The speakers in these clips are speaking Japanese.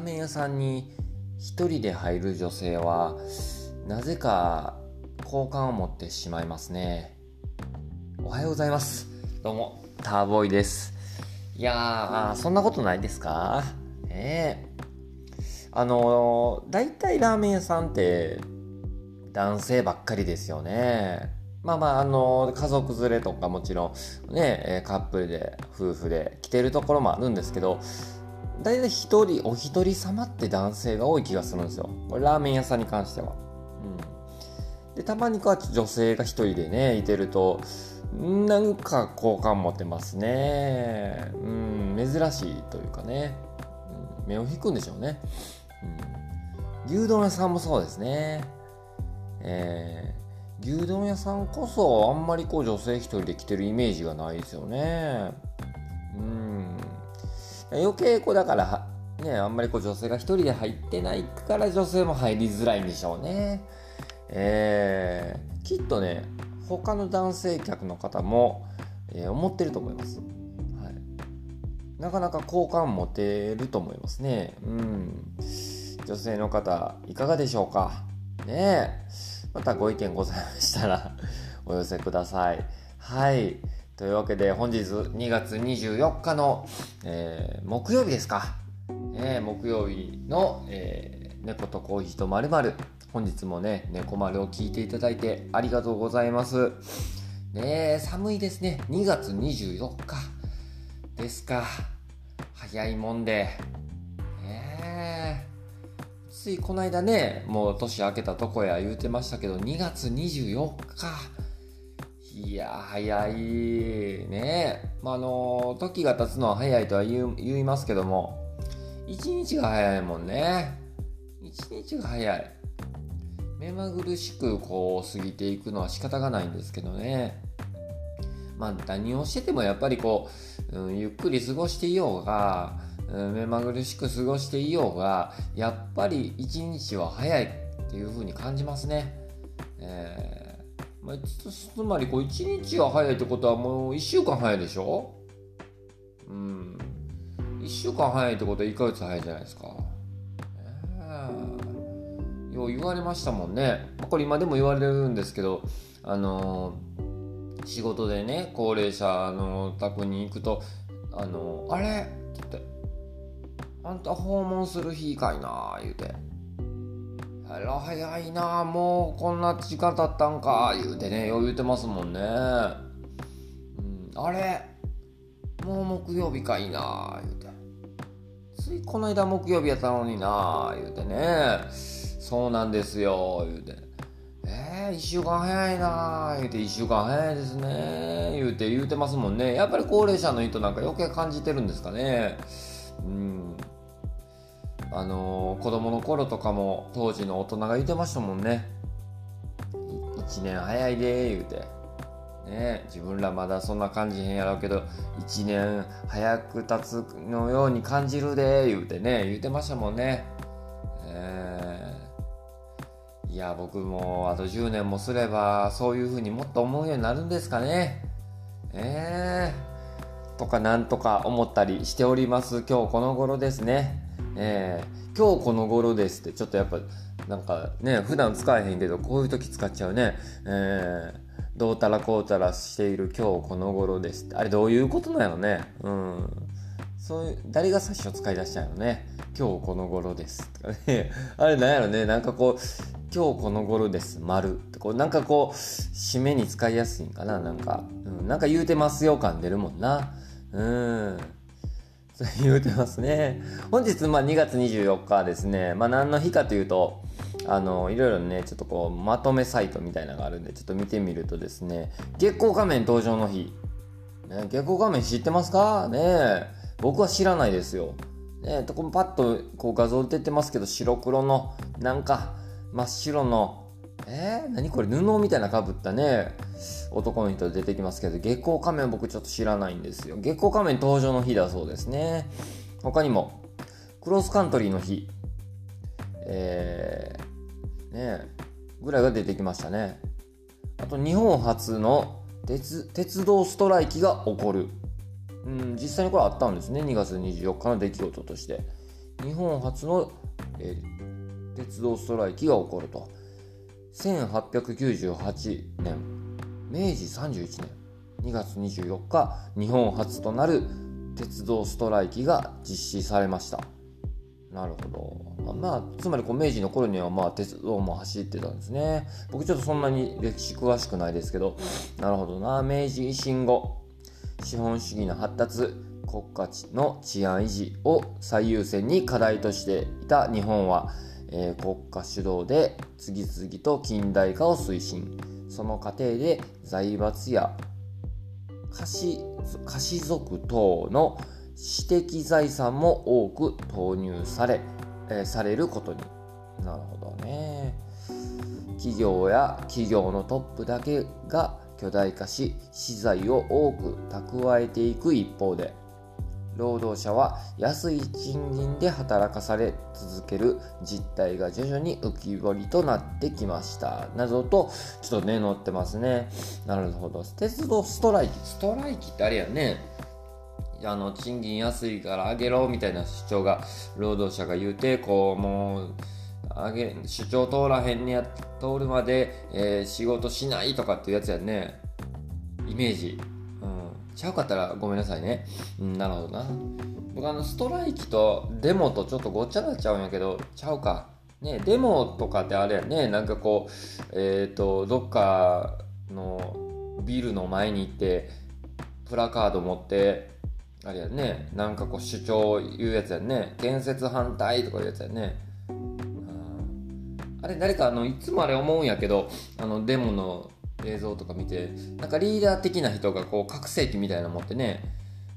ーメン屋さんに一人で入る女性はなぜか好感を持ってしまいますね。おはようございます。どうもターボーイです。いやーそんなことないですか？ええ。あのー、大体ラーメン屋さんって男性ばっかりですよね。まあまあ、あの、家族連れとかもちろん、ね、カップルで、夫婦で来てるところもあるんですけど、大体一人、お一人様って男性が多い気がするんですよ。これラーメン屋さんに関しては。うん。で、たまにこう女性が一人でね、いてると、なんか好感持てますね。うん、珍しいというかね。うん、目を引くんでしょうね。うん。牛丼屋さんもそうですね。えー牛丼屋さんこそあんまりこう女性一人で来てるイメージがないですよね。余計こうだからね、あんまりこう女性が一人で入ってないから女性も入りづらいんでしょうね。えー、きっとね、他の男性客の方も、えー、思ってると思います。はい。なかなか好感持てると思いますね。うん。女性の方、いかがでしょうか？ねえ。またご意見ございましたらお寄せください。はい。というわけで本日2月24日の、えー、木曜日ですか。えー、木曜日の、えー、猫とコーヒーとまる本日もね、猫丸を聞いていただいてありがとうございます。ね寒いですね。2月24日ですか。早いもんで。ついこの間ね、もう年明けたとこや言うてましたけど、2月24日。いや、早い。ねまあ、あの、時が経つのは早いとは言いますけども、1日が早いもんね。1日が早い。目まぐるしくこう過ぎていくのは仕方がないんですけどね。まあ何をしててもやっぱりこう、うん、ゆっくり過ごしていようが、うん目まぐるしく過ごしていようがやっぱり一日は早いっていう風に感じますね。えまあ、つつまりこう一日は早いってことはもう1週間早いでしょ？うん。1週間早いってことは1ヶ月早いじゃないですか。えー、よう言われましたもんね。これ今でも言われるんですけど、あのー、仕事でね、高齢者の宅に行くと、あのー、あれ？って言って、あんた訪問する日かいな言うて。あら、早いなもうこんな時間経ったんか言うてね、よう言うてますもんね。うん、あれもう木曜日かいな言うて。ついこの間木曜日やったのにな言うてね。そうなんですよ、言うて。えー、一週間早いな言うて、一週間早いですね言うて言うてますもんね。やっぱり高齢者の人なんか余計感じてるんですかね。うん。あのー、子供の頃とかも当時の大人が言ってましたもんね。1年早いで言うて。ね自分らまだそんな感じへんやろうけど、1年早く経つのように感じるで言うてね、言うてましたもんね。えー、いや、僕もあと10年もすれば、そういうふうにもっと思うようになるんですかね。えー、とかなんとか思ったりしております。今日この頃ですね。えー、今日この頃ですってちょっとやっぱなんかね普段使えへんけどこういう時使っちゃうね、えー、どうたらこうたらしている今日この頃ですって。あれどういうことなのね。うん。そういう誰が最初使い出したんやろね。今日この頃ですとかね。あれなんやろね。なんかこう今日この頃です丸。ってこうなんかこう締めに使いやすいんかな。なんか、うん、なんか言うてますよ感出るもんな。うん。言うてますね。本日、まあ、2月24日ですね、まあ、何の日かというと、あの、いろいろね、ちょっとこう、まとめサイトみたいなのがあるんで、ちょっと見てみるとですね、月光仮面登場の日。ね、月光仮面知ってますか？ね僕は知らないですよ。ねとこパッとこう画像出てますけど、白黒の、なんか、真っ白のえー、何これ布みたいなかぶったね男の人出てきますけど月光仮面僕ちょっと知らないんですよ。月光仮面登場の日だそうですね。他にもクロスカントリーの日。えー、ねぐらいが出てきましたね。あと日本初の鉄鉄道ストライキが起こる。うん実際にこれあったんですね。2月24日の出来事として。日本初の、えー、鉄道ストライキが起こると。1898年。明治31年。2月24日日本初となる鉄道ストライキが実施されました。なるほど。まあつまりこう明治の頃にはまあ鉄道も走ってたんですね。僕ちょっとそんなに歴史詳しくないですけど。なるほどな。明治維新後資本主義の発達国家の治安維持を最優先に課題としていた日本は、えー、国家主導で次々と近代化を推進。その過程で財閥や貸貸族等の私的財産も多く投入され、えー、されることに。なるほどね。企業や企業のトップだけが巨大化し資材を多く蓄えていく一方で労働者は安い賃金で働かされ続ける実態が徐々に浮き彫りとなってきました。などとちょっとね載ってますね。なるほど。鉄道ストライキ。ストライキってあれやね。あの賃金安いから上げろみたいな主張が労働者が言うてこうもう上げ主張通らへんにや通るまで、えー、仕事しないとかっていうやつやね。イメージ。ちゃうかったらごめんなさいね。うんなるほどな。僕あのストライキとデモとちょっとごっちゃになっちゃうんやけどちゃうか。ねデモとかってあれやね。なんかこうえっ、ー、とどっかのビルの前に行ってプラカード持ってあれやね。なんかこう主張言うやつやね。建設反対とかいうやつやね。あれ誰かあのいつもあれ思うんやけどあのデモの映像とか見てなんかリーダー的な人がこう拡声器みたいなの持ってね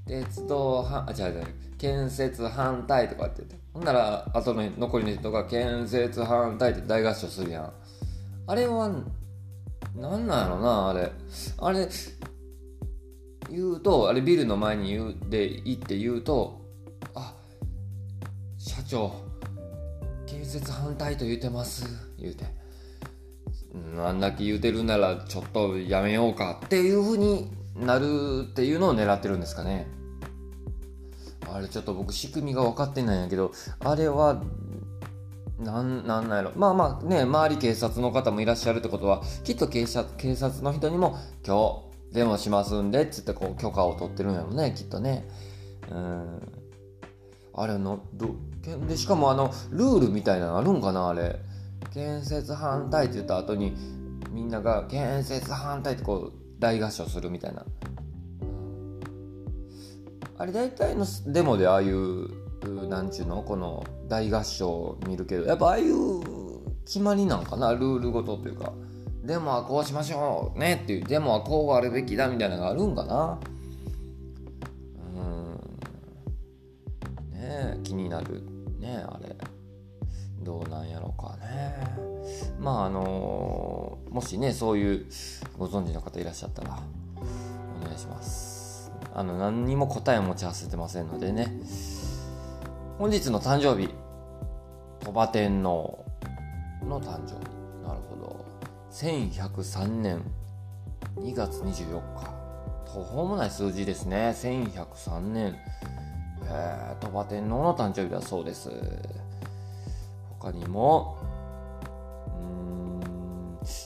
鉄道はあ違う違う建設反対とかって言って。ほんなら後の残りの人が建設反対って大合唱するやん。あれはなんなんやろなあれ。あれ言うとあれビルの前に言うで行って言うとあ社長建設反対と言うてます言うて。あんだけ言うてるならちょっとやめようかっていうふうになるっていうのを狙ってるんですかね。あれちょっと僕仕組みが分かってないんやけどあれはなんなんなんやろ。まあまあね周り警察の方もいらっしゃるってことはきっと警察警察の人にも今日デモしますんでっつってこう許可を取ってるんやろねきっとね。うん。あれのどでしかもあのルールみたいなのあるんかなあれ。建設反対って言った後にみんなが建設反対ってこう大合唱するみたいな。あれ大体のデモでああいうなんちゅうの？この大合唱見るけどやっぱああいう決まりなんかな？ルールごとというか。デモはこうしましょうねっていうデモはこうあるべきだみたいなのがあるんかな？うん。ねえ気になる。ねえあれ。どうなんやろうかね。まああのもしねそういうご存知の方いらっしゃったらお願いします。あの何にも答えを持ち合わせてませんのでね。本日の誕生日鳥羽天皇の誕生日。なるほど。1103年2月24日。途方もない数字ですね。1103年。えー、鳥羽天皇の誕生日だそうです。他にも。うん。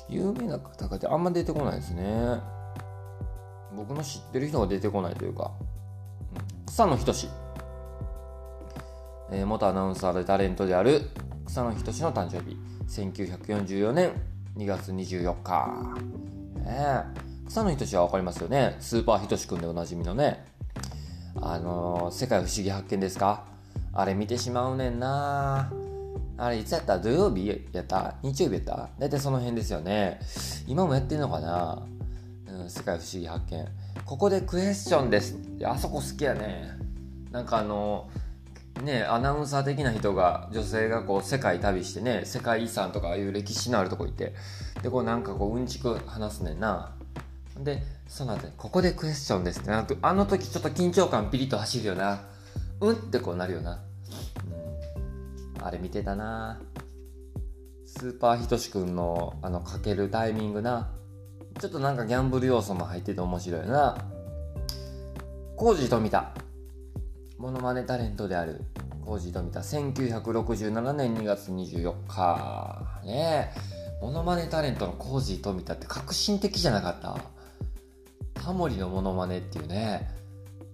有名な方ってあんま出てこないですね。僕の知ってる人が出てこないというか。草野仁、えー、元アナウンサーでタレントである草野仁の誕生日。1944年2月24日、え、草野仁は分かりますよね。スーパーひとしくんでおなじみのね。あのー、世界不思議発見ですか？あれ見てしまうねんな。あれいつやった？土曜日やった？日曜日やった？大体その辺ですよね。今もやってんのかな、うん、世界不思議発見。ここでクエスチョンです。あそこ好きやね。なんかあのねアナウンサー的な人が女性がこう世界旅してね世界遺産とかああいう歴史のあるとこ行って。でこうなんかこううんちく話すねんな。でその後ここでクエスチョンですってなるとあの時ちょっと緊張感ピリッと走るよな。うんってこうなるよな、あれ見てたな。スーパーひとしくんのあのかけるタイミングな。ちょっとなんかギャンブル要素も入ってて面白いな。コージー富田。モノマネタレントである。コージー富田。1967年2月24日ねえ。モノマネタレントのコージー富田って革新的じゃなかった？タモリのモノマネっていうね。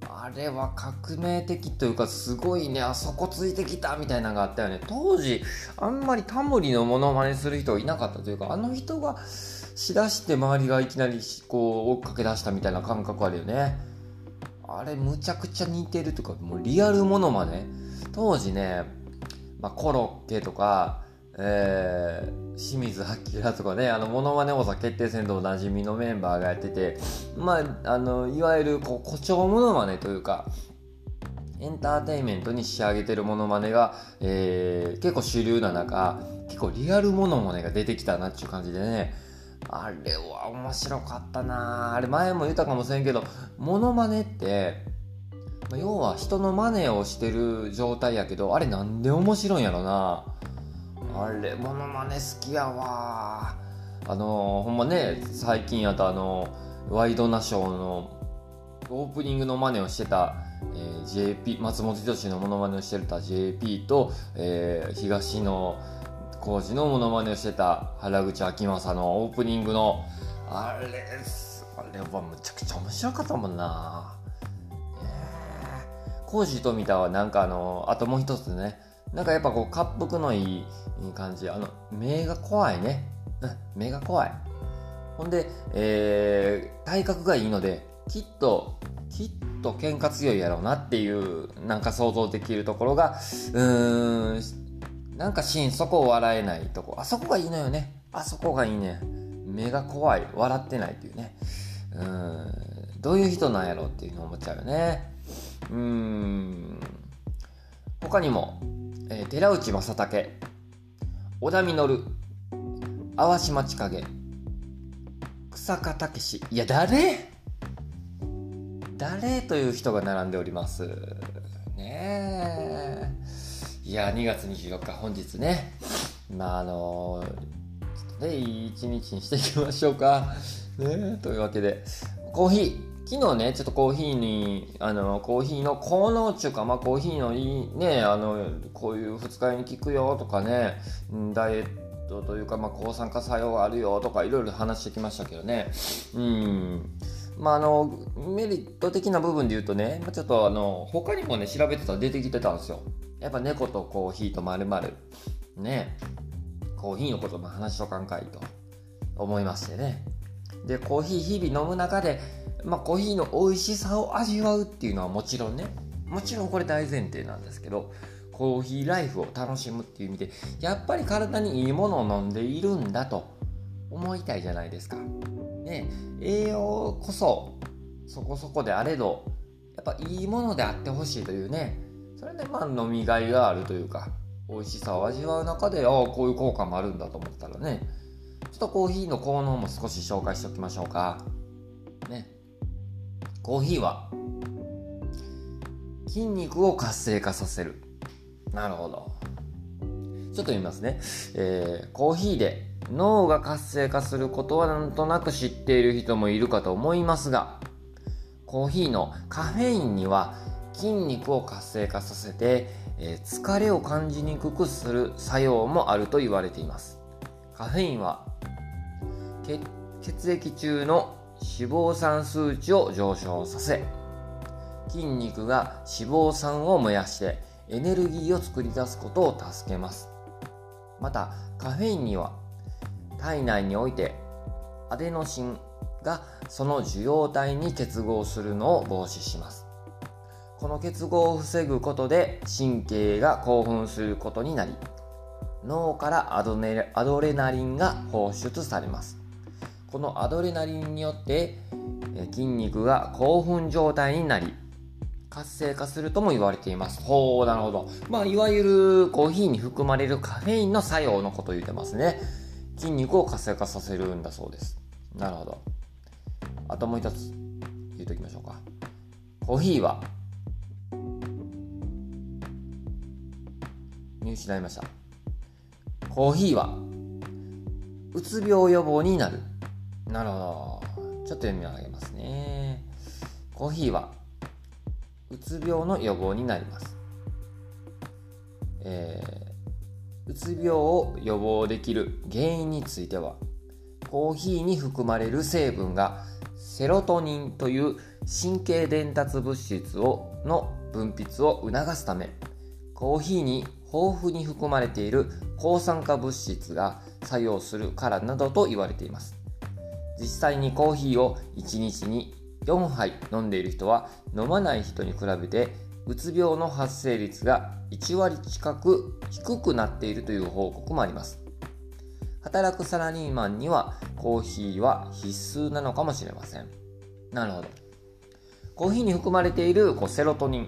あれは革命的というかすごいねあそこついてきたみたいなのがあったよね。当時あんまりタモリのモノマネする人いなかったというかあの人がしだして周りがいきなりこう追っかけ出したみたいな感覚あるよね。あれむちゃくちゃ似てるというかもうリアルモノマネ。当時ね、まあ、コロッケとか、えー、清水明とかね、あの、モノマネ王座決定戦でおなじみのメンバーがやってて、まあ、あの、いわゆる、こう、誇張モノマネというか、エンターテインメントに仕上げてるモノマネが、えー、結構主流な中、結構リアルモノマネが出てきたなっていう感じでね、あれは面白かったな。あれ前も言ったかもしれんけど、モノマネって、要は人の真似をしてる状態やけどあれなんで面白いんやろな。あれモノマネ好きやわ。あのほんまね最近やとあのワイドナショーのオープニングの真似をしてた、えー、JP 松本人志のモノマネをしてた JP と、えー、東野浩二のモノマネをしてた原口あきまさのオープニングのあれあれはむちゃくちゃ面白かったもんな。コージー富田はなんかあの、あともう一つね、なんかやっぱこう、滑腹のいい感じ。あの、目が怖いね。目が怖い。ほんで、えー、体格がいいので、きっと、きっと喧嘩強いやろうなっていう、なんか想像できるところが、うーん、なんかシーン、そこを笑えないとこ。あそこがいいのよね。あそこがいいね。目が怖い。笑ってないっていうね。うん、どういう人なんやろうっていうのを思っちゃうよね。うーん他にも、えー、寺内正武小田実淡島千景草加武史。いや誰？誰という人が並んでおります。ねえ。いや2月24日本日ね。まああのちょっとねいい一日にしていきましょうか。ねというわけでコーヒー。昨日ね、ちょっとコーヒーに、あの、コーヒーの効能っていうか、まあコーヒーのいいね、あの、こういう二日酔いに効くよとかね、ダイエットというか、まあ抗酸化作用があるよとか、いろいろ話してきましたけどね。うん。まああの、メリット的な部分で言うとね、ちょっとあの、他にもね、調べてたら出てきてたんですよ。やっぱ猫とコーヒーとまるまるね、コーヒーのことも話しとかんかいと思いましてね。で、コーヒー日々飲む中で、まあ、コーヒーの美味しさを味わうっていうのはもちろんねもちろんこれ大前提なんですけどコーヒーライフを楽しむっていう意味でやっぱり体にいいものを飲んでいるんだと思いたいじゃないですか。ね栄養こそそこそこであれどやっぱいいものであってほしいというねそれでまあ飲みがいがあるというか美味しさを味わう中でああこういう効果もあるんだと思ったらねちょっとコーヒーの効能も少し紹介しておきましょうか。コーヒーは筋肉を活性化させる。なるほど。ちょっと読みますね。えー、コーヒーで脳が活性化することはなんとなく知っている人もいるかと思いますが、コーヒーのカフェインには筋肉を活性化させて、えー、疲れを感じにくくする作用もあると言われています。カフェインは血液中の脂肪酸数値を上昇させ筋肉が脂肪酸を燃やしてエネルギーを作り出すことを助けます。またカフェインには体内においてアデノシンがその受容体に結合するのを防止します。この結合を防ぐことで神経が興奮することになり脳からアドレナリンが放出されます。このアドレナリンによって筋肉が興奮状態になり活性化するとも言われています。ほう、なるほど。まあ、いわゆるコーヒーに含まれるカフェインの作用のことを言ってますね。筋肉を活性化させるんだそうです。なるほど。あともう一つ言うときましょうか。コーヒーは見失いました。コーヒーはうつ病予防になる。なるほど。ちょっと読み上げますね。コーヒーは、うつ病の予防になります。えー、うつ病を予防できる原因についてはコーヒーに含まれる成分がセロトニンという神経伝達物質をの分泌を促すためコーヒーに豊富に含まれている抗酸化物質が作用するからなどと言われています実際にコーヒーを1日に4杯飲んでいる人は飲まない人に比べてうつ病の発生率が1割近く低くなっているという報告もあります。働くサラリーマンにはコーヒーは必須なのかもしれません。なるほど。コーヒーに含まれているこうセロトニン、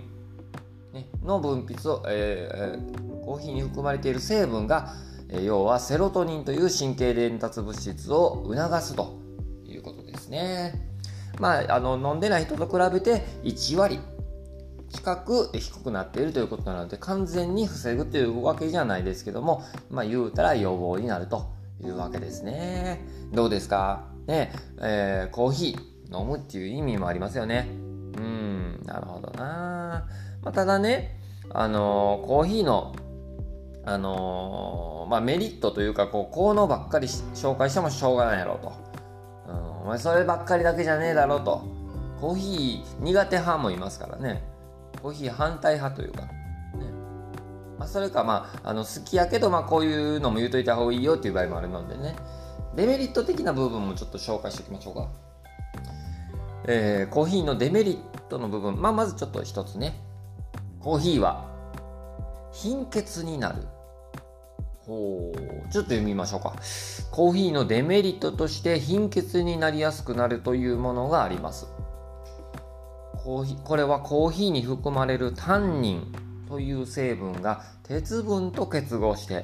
の分泌を、えー、コーヒーに含まれている成分が、要はセロトニンという神経伝達物質を促すと。いうことですね。まあ、あの飲んでない人と比べて1割近く低くなっているということなので完全に防ぐというわけじゃないですけども、まあ、言うたら予防になるというわけですね。どうですか？ねえー、コーヒー飲むっていう意味もありますよね。うんなるほどな、まあ、ただねあのー、コーヒーのあのー、まあ、メリットというかこう効能ばっかり紹介してもしょうがないやろうと、お前そればっかりだけじゃねえだろと。コーヒー苦手派もいますからね。コーヒー反対派というか、ね。まあ、それかまああの好きやけど、まあ、こういうのも言うといた方がいいよっていう場合もあるのでね。デメリット的な部分もちょっと紹介しておきましょうか、えー、コーヒーのデメリットの部分、まあ、まずちょっと一つね。コーヒーは貧血になる。ほうちょっと読みましょうか。コーヒーのデメリットとして貧血になりやすくなるというものがあります。コーヒーこれはコーヒーに含まれるタンニンという成分が鉄分と結合して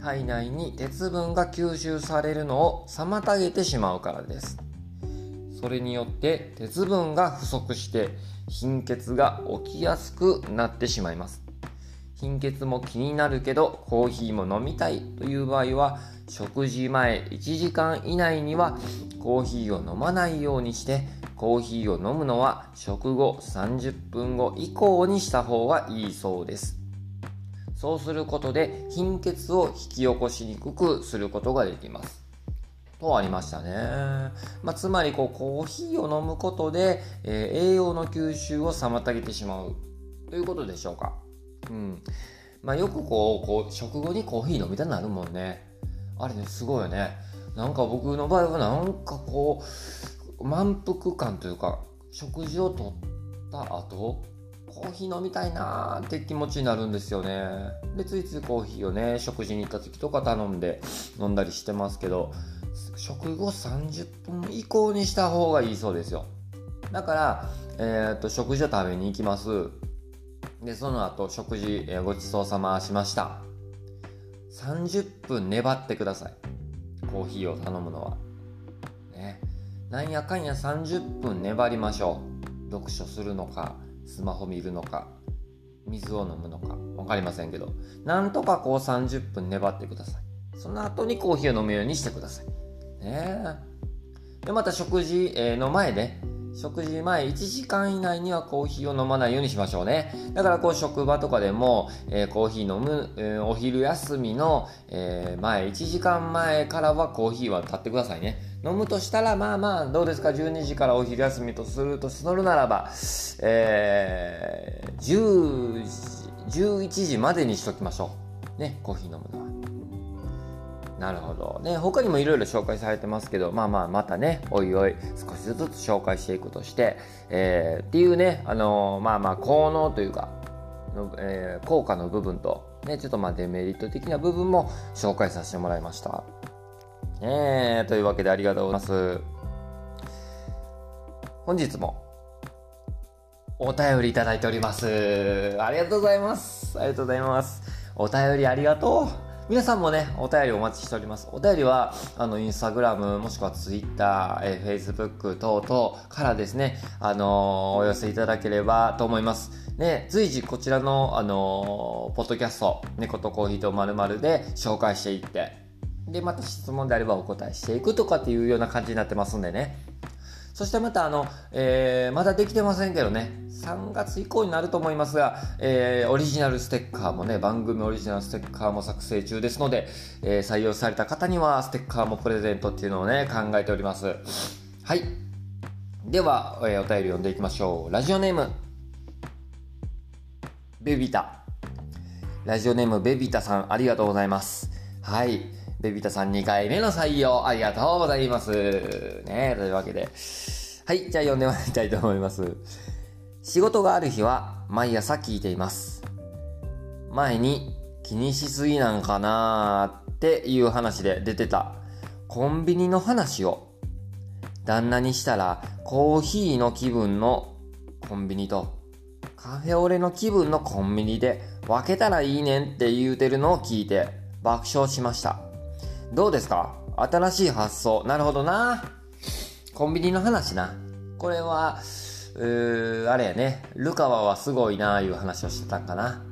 体内に鉄分が吸収されるのを妨げてしまうからです。それによって鉄分が不足して貧血が起きやすくなってしまいます。貧血も気になるけどコーヒーも飲みたいという場合は食事前1時間以内にはコーヒーを飲まないようにしてコーヒーを飲むのは食後30分後以降にした方がいいそうです。そうすることで貧血を引き起こしにくくすることができます。とありましたね、まあ、つまりこうコーヒーを飲むことで、えー、栄養の吸収を妨げてしまうということでしょうか。うん。まあ、よくこうこう食後にコーヒー飲みたくなるもんね。あれねすごいよね。なんか僕の場合はなんかこう満腹感というか食事をとった後コーヒー飲みたいなーって気持ちになるんですよね。でついついコーヒーをね食事に行った時とか頼んで飲んだりしてますけど食後30分以降にした方がいいそうですよ。だから、えー、っと食事を食べに行きます。でその後食事、えー、ごちそうさましました。30分粘ってください。コーヒーを頼むのは。ね。なんやかんや30分粘りましょう。読書するのかスマホ見るのか水を飲むのか分かりませんけど。なんとかこう30分粘ってください。その後にコーヒーを飲むようにしてください。ね。でまた食事の前で食事前1時間以内にはコーヒーを飲まないようにしましょうね。だからこう職場とかでも、えー、コーヒー飲む、えー、お昼休みの、えー、前、1時間前からはコーヒーは立ってくださいね。飲むとしたら、まあまあ、どうですか、12時からお昼休みとするとするならば、えー、10時、11時までにしときましょう。ね、コーヒー飲むのは。なるほど。ね、他にもいろいろ紹介されてますけど、まあまあ、またね、おいおい、少しずつ紹介していくとして、えー、っていうね、あのー、まあまあ、効能というか、のえー、効果の部分と、ね、ちょっとまあデメリット的な部分も紹介させてもらいました。えというわけでありがとうございます。本日もお便りいただいております。ありがとうございます。ありがとうございます。お便りありがとう。皆さんもね、お便りお待ちしております。お便りは、あの、インスタグラム、もしくはツイッター、えー、フェイスブック等々からですね、あのー、お寄せいただければと思います。ね、随時こちらの、あのー、ポッドキャスト、猫とコーヒーとまるで紹介していって、で、また質問であればお答えしていくとかっていうような感じになってますんでね。そしてまたあの、えー、まだできてませんけどね、3月以降になると思いますが、えー、オリジナルステッカーもね、番組オリジナルステッカーも作成中ですので、えー、採用された方にはステッカーもプレゼントっていうのをね、考えております。はい。では、えー、お便り読んでいきましょう。ラジオネーム、ベビタ。ラジオネーム、ベビタさん、ありがとうございます。はい。ベビタさん2回目の採用、ありがとうございます。ねというわけで。はい、じゃあ読んでまいりたいと思います。仕事がある日は毎朝聞いています。前に気にしすぎなんかなーっていう話で出てたコンビニの話を旦那にしたらコーヒーの気分のコンビニとカフェオレの気分のコンビニで分けたらいいねんって言うてるのを聞いて爆笑しました。どうですか？新しい発想。なるほどな。コンビニの話な。これは、うー、あれやね。ルカワはすごいなーいう話をしてたんかな。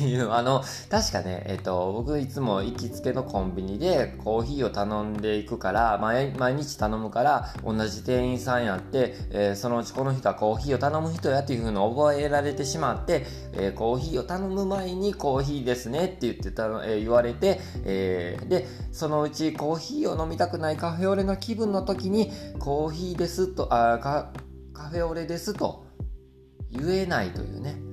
いうあの確かね、えっ、と、僕いつも行きつけのコンビニでコーヒーを頼んでいくから毎日頼むから同じ店員さんやって、えー、そのうちこの人はコーヒーを頼む人やっていう風に覚えられてしまって、えー、コーヒーを頼む前にコーヒーですねって言ってた、え言われて、えでそのうちコーヒーを飲みたくないカフェオレの気分の時にコーヒーですとあカフェオレですと言えないというね。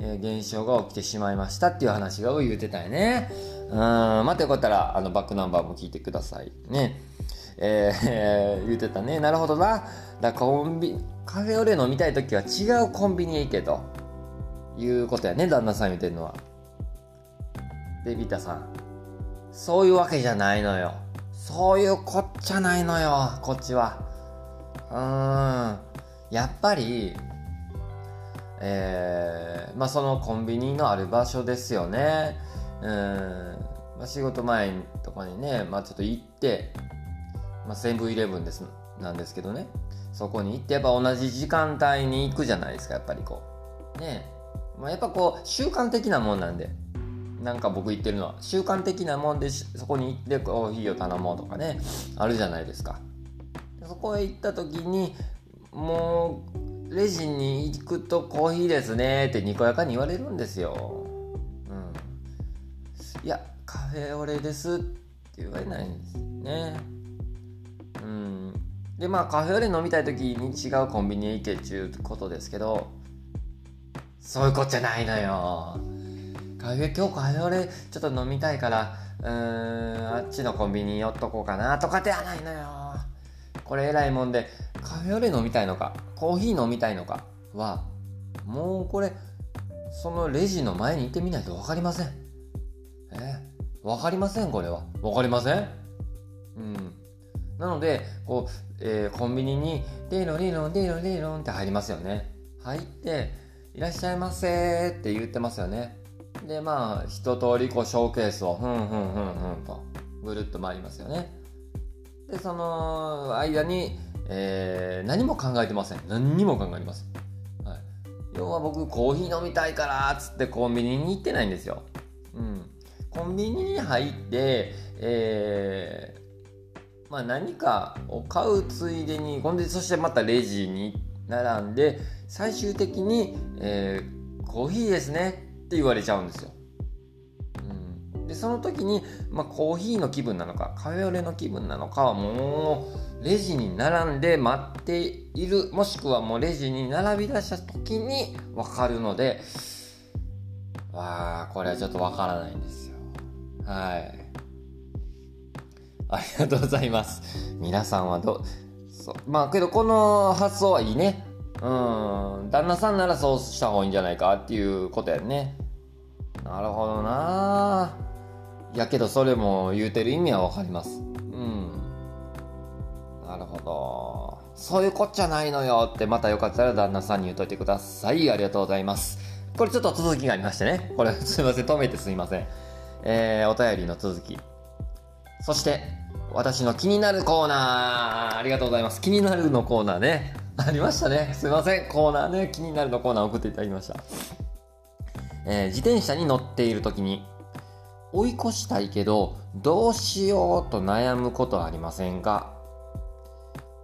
え、現象が起きてしまいましたっていう話が言うてたよね。うん、またよかったら、あの、バックナンバーも聞いてください。ね。えー、言うてたね。なるほどな。だコンビ、カフェオレ飲みたい時は違うコンビニへ行けと。いうことやね、旦那さん言うてるのは。で、ビタさん。そういうわけじゃないのよ。そういうこっちゃないのよ、こっちは。うーん。やっぱり、えー、まあ、そのコンビニのある場所ですよね。うん。まあ、仕事前とかにね、まあ、ちょっと行って、まあ、セブンイレブンですなんですけどね。そこに行ってやっぱ同じ時間帯に行くじゃないですかやっぱりこう。ね。まあ、やっぱこう習慣的なもんなんで。なんか僕言ってるのは習慣的なもんでそこに行ってコーヒーを頼もうとかねあるじゃないですか。そこへ行った時にもうレジに行くとコーヒーですねってにこやかに言われるんですよ。うん。いや、カフェオレですって言われないんですね。うん。で、まあカフェオレ飲みたい時に違うコンビニへ行けっちゅうことですけど、そういうことじゃないのよ。カフェ、今日カフェオレちょっと飲みたいから、うーん、あっちのコンビニ寄っとこうかなとかではないのよ。これ偉いもんで、カフェオレ飲みたいのか、コーヒー飲みたいのかは、もうこれ、そのレジの前に行ってみないと分かりません。えー、分かりません、これは。分かりません？うん。なので、こう、えー、コンビニに、デーロリロン、デーロリロンって入りますよね。入って、いらっしゃいませって言ってますよね。で、まあ、一通りこう、ショーケースを、ふんふんふんふんと、ぐるっと回りますよね。で、その間に、えー、何も考えてません。何にも考えてません。はい、要は僕、コーヒー飲みたいからっつってコンビニに行ってないんですよ。うん。コンビニに入って、えー、まあ何かを買うついでに、ほんで、そしてまたレジに並んで、最終的に、えー、コーヒーですねって言われちゃうんですよ。でその時に、まあ、コーヒーの気分なのかカフェオレの気分なのかはもうレジに並んで待っているもしくはもうレジに並び出した時に分かるのでわあこれはちょっと分からないんですよ。はい。ありがとうございます。皆さんはどうまあけどこの発想はいいね。うん。旦那さんならそうした方がいいんじゃないかっていうことやね。なるほどな。やけどそれも言うてる意味はわかります。うん。なるほど。そういうこっちゃないのよってまたよかったら旦那さんに言っといてください。ありがとうございます。これちょっと続きがありましてね。これ すいません。止めてすいません。えー、お便りの続き。そして、私の気になるコーナー。ありがとうございます。気になるのコーナーね。ありましたね。すいません。コーナーね。気になるのコーナー送っていただきました。えー、自転車に乗っている時に追い越したいけどどうしようと悩むことはありませんか？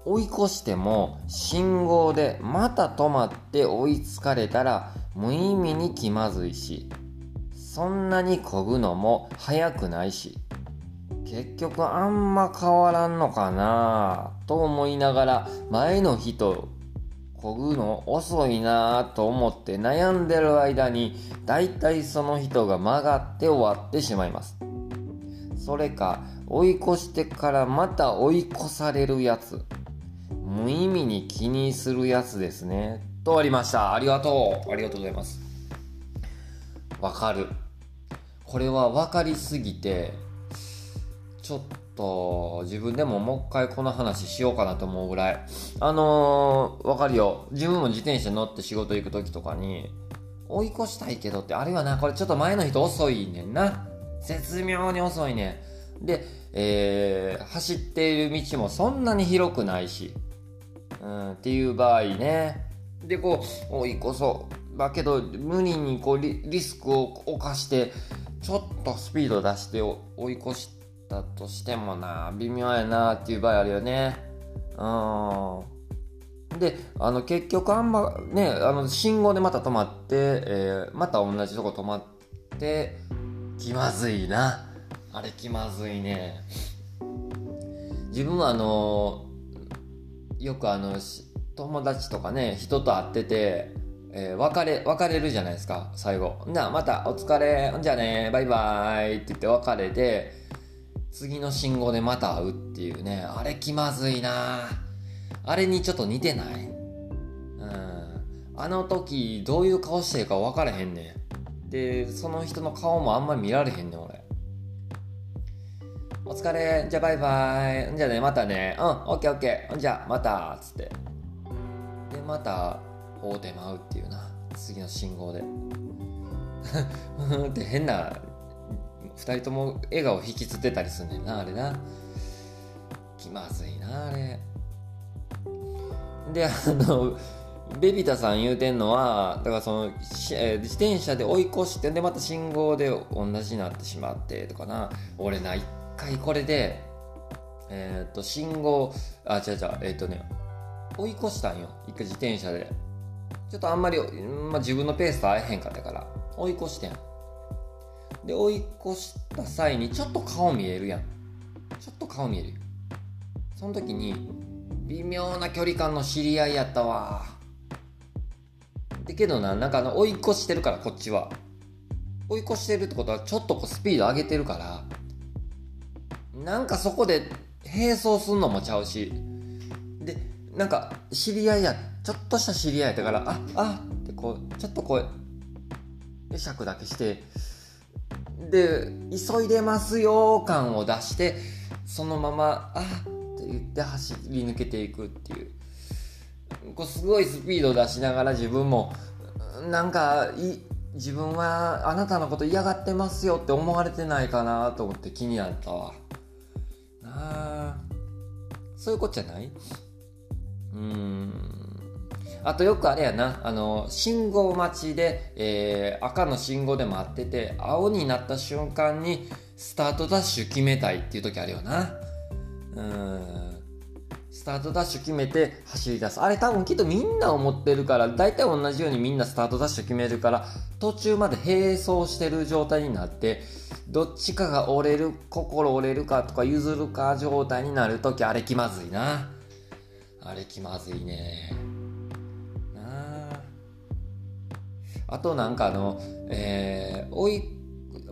追い越しても信号でまた止まって追いつかれたら無意味に気まずいしそんなに漕ぐのも速くないし結局あんま変わらんのかなと思いながら前の人漕ぐの遅いなぁと思って悩んでる間にだいたいその人が曲がって終わってしまいます。それか追い越してからまた追い越されるやつ。無意味に気にするやつですね。とありました。ありがとう。ありがとうございます。わかる。これは分かりすぎてちょっと自分でももう一回この話しようかなと思うぐらい。あのー、わかるよ。自分も自転車乗って仕事行く時とかに追い越したいけどってあれはなこれちょっと前の人遅いねんな。絶妙に遅いねん。で、えー、走っている道もそんなに広くないし、うん、っていう場合ね。でこう追い越そう。だけど無理にこうリスクを冒してちょっとスピード出して追い越してたとしてもな微妙やなっていう場合あるよね。うん。であの結局あんまねあの信号でまた止まって、えー、また同じとこ止まって気まずいな。あれ気まずいね。自分はあのよくあの友達とかね人と会っててえー、別れ、別れるじゃないですか、最後。じゃあまたお疲れ、じゃあね、バイバイって言って別れて、次の信号でまた会うっていうね、あれ気まずいなあれにちょっと似てない？うん。あの時、どういう顔してるか分からへんねん。で、その人の顔もあんま見られへんねん、俺。お疲れ、じゃあバイバイ。じゃあね、またね。うん、オッケーオッケー。じゃあまた、つって。で、また、大手舞うっていうな次の信号でふふ って変な2人とも笑顔引きつってたりすんねんなあれな。気まずいなあれ。であのベビタさん言うてんのはだからその自転車で追い越してでまた信号で同じになってしまってとかな。俺な一回これでえっ、と信号あ違う違うえっ、とね追い越したんよ。一回自転車で。ちょっとあんまり、まあ、自分のペースと合えへんかったから。追い越してん。で追い越した際にちょっと顔見えるやん。ちょっと顔見える。その時に微妙な距離感の知り合いやったわ。でけどななんかあの追い越してるからこっちは。追い越してるってことはちょっとこうスピード上げてるからなんかそこで並走すんのもちゃうし。でなんか知り合いやちょっとした知り合いやったからああってこうちょっとこう会釈だけしてで急いでますよ感を出してそのままあって言って走り抜けていくっていう。こうすごいスピードを出しながら自分もなんかい自分はあなたのこと嫌がってますよって思われてないかなと思って気になったわ。なあ。そういうことじゃない？うん。あとよくあれやな、あの、信号待ちで、えー、赤の信号で待ってて、青になった瞬間に、スタートダッシュ決めたいっていう時あるよな。うん。スタートダッシュ決めて走り出す。あれ多分きっとみんな思ってるから、大体同じようにみんなスタートダッシュ決めるから、途中まで並走してる状態になって、どっちかが折れる、心折れるかとか譲るか状態になるとき、あれ気まずいな。あれ気まずいね。あ。となんかあの、えー、追い、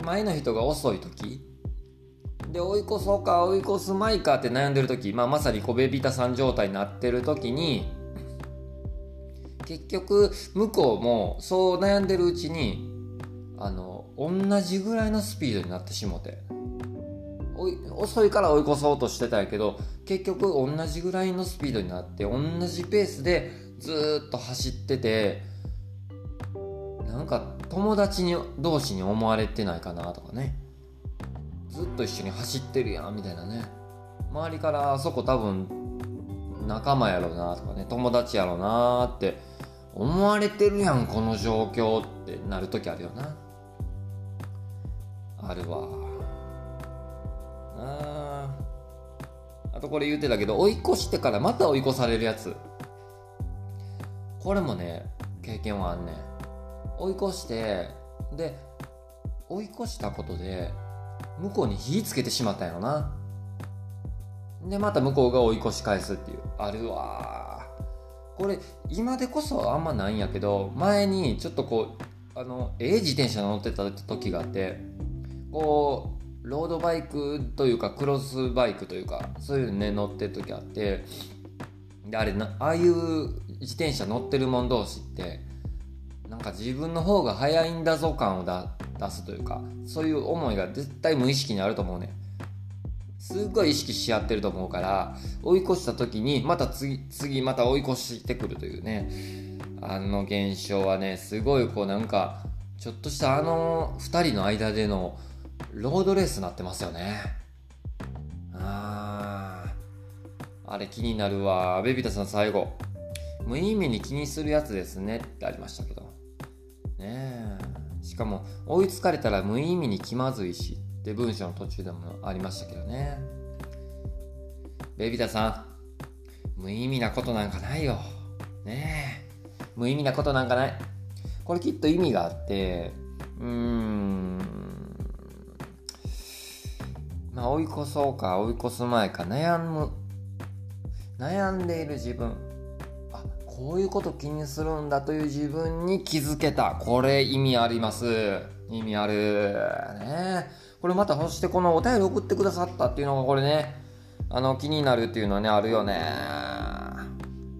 前の人が遅い時で、追い越そうか、追い越すまいかって悩んでる時、まあまさにコベビタさん状態になってる時に、結局、向こうもそう悩んでるうちに、あの、同じぐらいのスピードになってしもて。遅いから追い越そうとしてたんやけど結局同じぐらいのスピードになって同じペースでずっと走っててなんか友達に同士に思われてないかなとかね。ずっと一緒に走ってるやんみたいなね。周りからあそこ多分仲間やろうなとかね。友達やろうなって思われてるやんこの状況ってなる時あるよな。あるわ。ああとこれ言ってたけど追い越してからまた追い越されるやつ。これもね経験はあんねん。追い越してで追い越したことで向こうに火つけてしまったんやろな。でまた向こうが追い越し返すっていう。あるわこれ今でこそあんまないんやけど前にちょっとこうあのええ自転車乗ってた時があってこうロードバイクというかクロスバイクというかそういうのね乗ってる時あってであれなああいう自転車乗ってる者同士ってなんか自分の方が速いんだぞ感を出すというかそういう思いが絶対無意識にあると思うね。すっごい意識し合ってると思うから追い越した時にまた次次また追い越してくるというね。あの現象はねすごいこうなんかちょっとしたあの2人の間でのロードレースになってますよね。ああれ気になるわ。ベビタさん最後。無意味に気にするやつですねってありましたけど。ねえしかも追いつかれたら無意味に気まずいしって文章の途中でもありましたけどね。ベビタさん、無意味なことなんかないよ。ねえ。無意味なことなんかない。これきっと意味があって、うーん。まあ追い越そうか追い越す前か悩む。悩んでいる自分。こういうこと気にするんだという自分に気づけた。これ意味あります。意味ある。ね。これまたそしてこのお便り送ってくださったっていうのがこれね。あの気になるっていうのはねあるよね。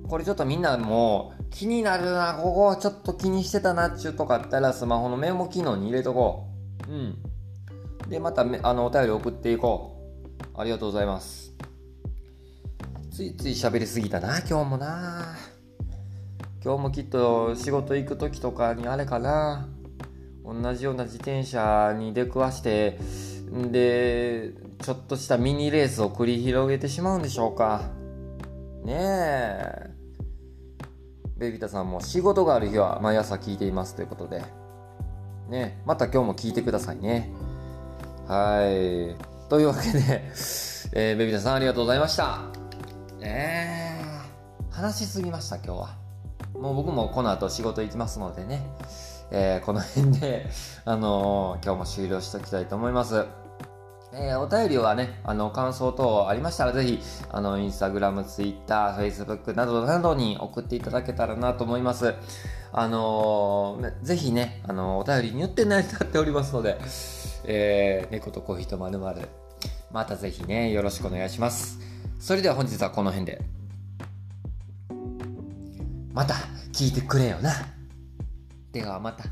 これちょっとみんなもう気になるな。ここちょっと気にしてたなっちゅうとかあったらスマホのメモ機能に入れとこう。うん。でまたあのお便り送っていこう。ありがとうございます。ついつい喋りすぎたな今日もな。今日もきっと仕事行く時とかにあれかな。同じような自転車に出くわしてでちょっとしたミニレースを繰り広げてしまうんでしょうか。ねえ。ベビタさんも仕事がある日は毎朝聞いていますということで。ねまた今日も聞いてくださいね。はい。というわけで、えー、ベビタさんありがとうございました。え。ー、話しすぎました今日は。もう僕もこの後仕事行きますのでねえー、この辺で、あのー、今日も終了しておきたいと思います。えー、お便りはね、あの、感想等ありましたら、ぜひ、あの、インスタグラム、ツイッター、フェイスブックなどなどに送っていただけたらなと思います。あのー、ぜひね、あの、お便りによって成り立っておりますので、えー、猫とコーヒーとまるまる、またぜひね、よろしくお願いします。それでは本日はこの辺で。また聞いてくれよな。ではまた。